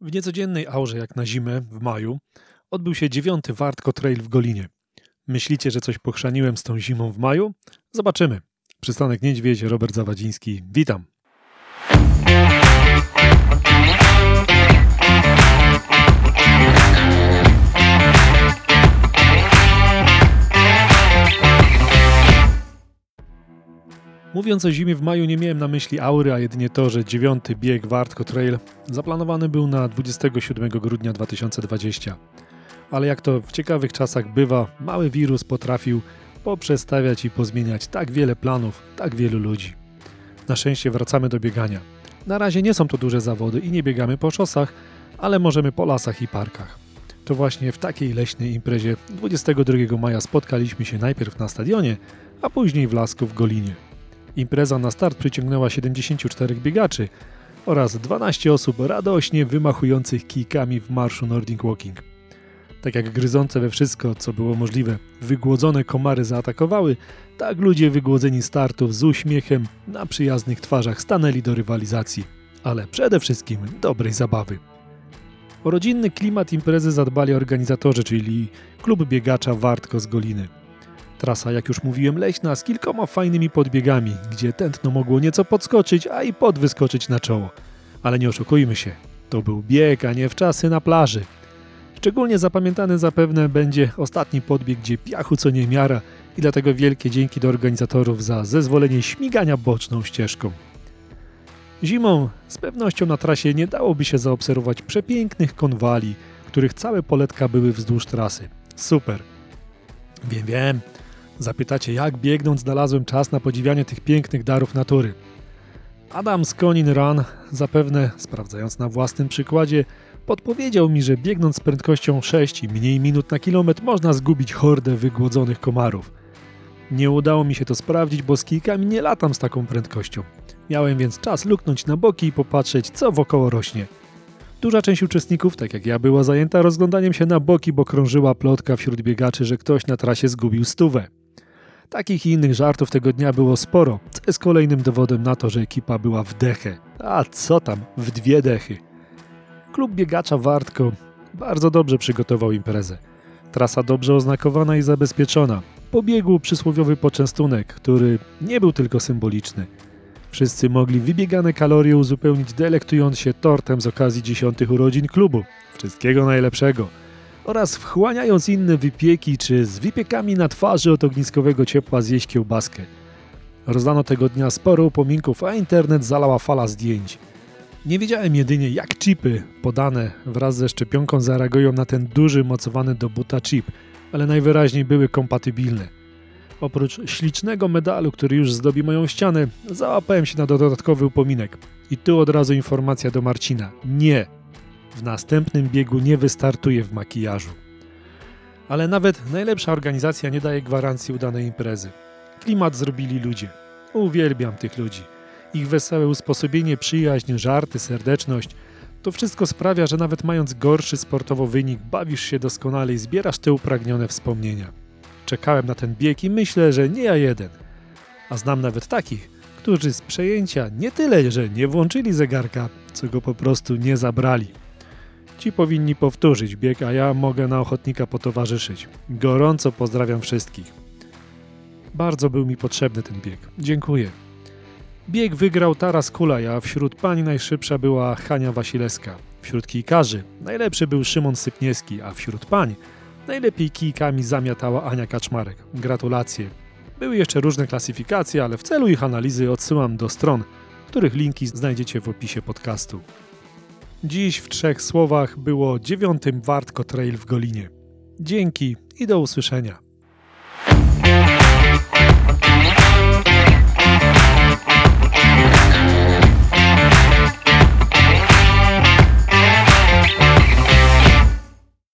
W niecodziennej aurze jak na zimę w maju odbył się dziewiąty Wartko Trail w Golinie. Myślicie, że coś pochrzaniłem z tą zimą w maju? Zobaczymy. Przystanek Niedźwiedź, Robert Zawadziński. Witam. Mówiąc o zimie w maju nie miałem na myśli aury, a jedynie to, że dziewiąty bieg Wartko Trail zaplanowany był na 27 grudnia 2020. Ale jak to w ciekawych czasach bywa, mały wirus potrafił poprzestawiać i pozmieniać tak wiele planów, tak wielu ludzi. Na szczęście wracamy do biegania. Na razie nie są to duże zawody i nie biegamy po szosach, ale możemy po lasach i parkach. To właśnie w takiej leśnej imprezie 22 maja spotkaliśmy się najpierw na stadionie, a później w lasku w Golinie. Impreza na start przyciągnęła 74 biegaczy oraz 12 osób radośnie wymachujących kijkami w marszu Nordic Walking. Tak jak gryzące we wszystko, co było możliwe, wygłodzone komary zaatakowały, tak ludzie wygłodzeni startów z uśmiechem na przyjaznych twarzach stanęli do rywalizacji, ale przede wszystkim dobrej zabawy. O rodzinny klimat imprezy zadbali organizatorzy, czyli klub biegacza Wartko z Goliny. Trasa, jak już mówiłem, leśna z kilkoma fajnymi podbiegami, gdzie tętno mogło nieco podskoczyć, a i podwyskoczyć na czoło. Ale nie oszukujmy się, to był bieg, a nie w czasy na plaży. Szczególnie zapamiętany zapewne będzie ostatni podbieg, gdzie piachu co nie miara i dlatego wielkie dzięki do organizatorów za zezwolenie śmigania boczną ścieżką. Zimą z pewnością na trasie nie dałoby się zaobserwować przepięknych konwali, których całe poletka były wzdłuż trasy. Super. Wiem, wiem, Zapytacie, jak biegnąc znalazłem czas na podziwianie tych pięknych darów natury. Adam z Konin Run, zapewne sprawdzając na własnym przykładzie, podpowiedział mi, że biegnąc z prędkością 6 i mniej minut na kilometr można zgubić hordę wygłodzonych komarów. Nie udało mi się to sprawdzić, bo z kijkami nie latam z taką prędkością. Miałem więc czas luknąć na boki i popatrzeć, co wokoło rośnie. Duża część uczestników, tak jak ja, była zajęta rozglądaniem się na boki, bo krążyła plotka wśród biegaczy, że ktoś na trasie zgubił stówę. Takich i innych żartów tego dnia było sporo, co jest kolejnym dowodem na to, że ekipa była w dechę. A co tam, w dwie dechy. Klub biegacza Wartko bardzo dobrze przygotował imprezę. Trasa dobrze oznakowana i zabezpieczona. Pobiegł przysłowiowy poczęstunek, który nie był tylko symboliczny. Wszyscy mogli wybiegane kalorie uzupełnić delektując się tortem z okazji dziesiątych urodzin klubu. Wszystkiego najlepszego oraz wchłaniając inne wypieki czy z wypiekami na twarzy od ogniskowego ciepła zjeść kiełbaskę. Rozdano tego dnia sporo upominków, a internet zalała fala zdjęć. Nie wiedziałem jedynie jak chipy podane wraz ze szczepionką zareagują na ten duży mocowany do buta chip, ale najwyraźniej były kompatybilne. Oprócz ślicznego medalu, który już zdobi moją ścianę, załapałem się na dodatkowy upominek. I tu od razu informacja do Marcina. Nie, w następnym biegu nie wystartuje w makijażu. Ale nawet najlepsza organizacja nie daje gwarancji udanej imprezy. Klimat zrobili ludzie. Uwielbiam tych ludzi. Ich wesołe usposobienie, przyjaźń, żarty, serdeczność to wszystko sprawia, że nawet mając gorszy sportowo wynik, bawisz się doskonale i zbierasz te upragnione wspomnienia. Czekałem na ten bieg i myślę, że nie ja jeden. A znam nawet takich, którzy z przejęcia nie tyle, że nie włączyli zegarka, co go po prostu nie zabrali. Ci powinni powtórzyć bieg, a ja mogę na ochotnika potowarzyszyć. Gorąco pozdrawiam wszystkich. Bardzo był mi potrzebny ten bieg. Dziękuję. Bieg wygrał Taras Kulaj, a wśród pań najszybsza była Hania Wasilewska. Wśród kijkarzy najlepszy był Szymon Sypniewski, a wśród pań najlepiej kijkami zamiatała Ania Kaczmarek. Gratulacje. Były jeszcze różne klasyfikacje, ale w celu ich analizy odsyłam do stron, których linki znajdziecie w opisie podcastu. Dziś w trzech słowach było dziewiątym Wartko Trail w Golinie. Dzięki i do usłyszenia.